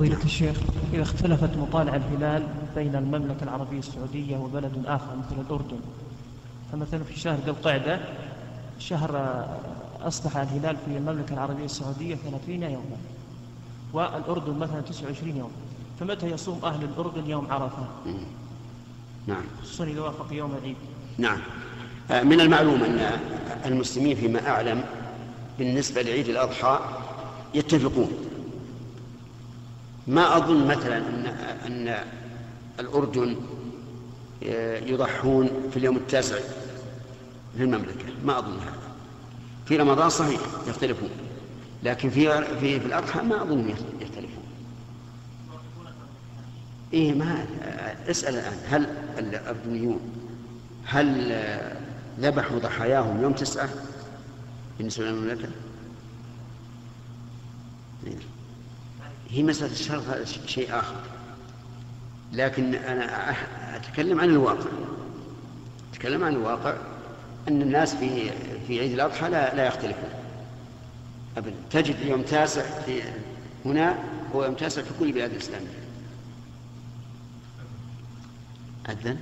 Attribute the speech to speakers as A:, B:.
A: فضيلة الشيخ إذا اختلفت مطالع الهلال بين المملكة العربية السعودية وبلد آخر مثل الأردن فمثلا في شهر ذي القعدة شهر أصبح الهلال في المملكة العربية السعودية 30 يوما والأردن مثلا 29 يوم فمتى يصوم أهل الأردن يوم عرفة؟
B: نعم.
A: خصوصا إذا وافق يوم العيد.
B: نعم. آه، من المعلوم أن المسلمين فيما أعلم بالنسبة لعيد الأضحى يتفقون. ما أظن مثلا أن أن الأردن آه، يضحون في اليوم التاسع في المملكة ما أظن هذا في رمضان صحيح يختلفون لكن في في, في الأضحى ما أظن يختلفون إيه ما أسأل الآن هل الأردنيون هل ذبحوا ضحاياهم يوم تسعة بالنسبة للمملكة؟ إيه. هي مسألة الشرط شيء آخر. لكن أنا أتكلم عن الواقع. أتكلم عن الواقع أن الناس في في عيد الأضحى لا, لا يختلفون. أبدا. تجد يوم تاسع في هنا هو يوم تاسع في كل بلاد الإسلام أذن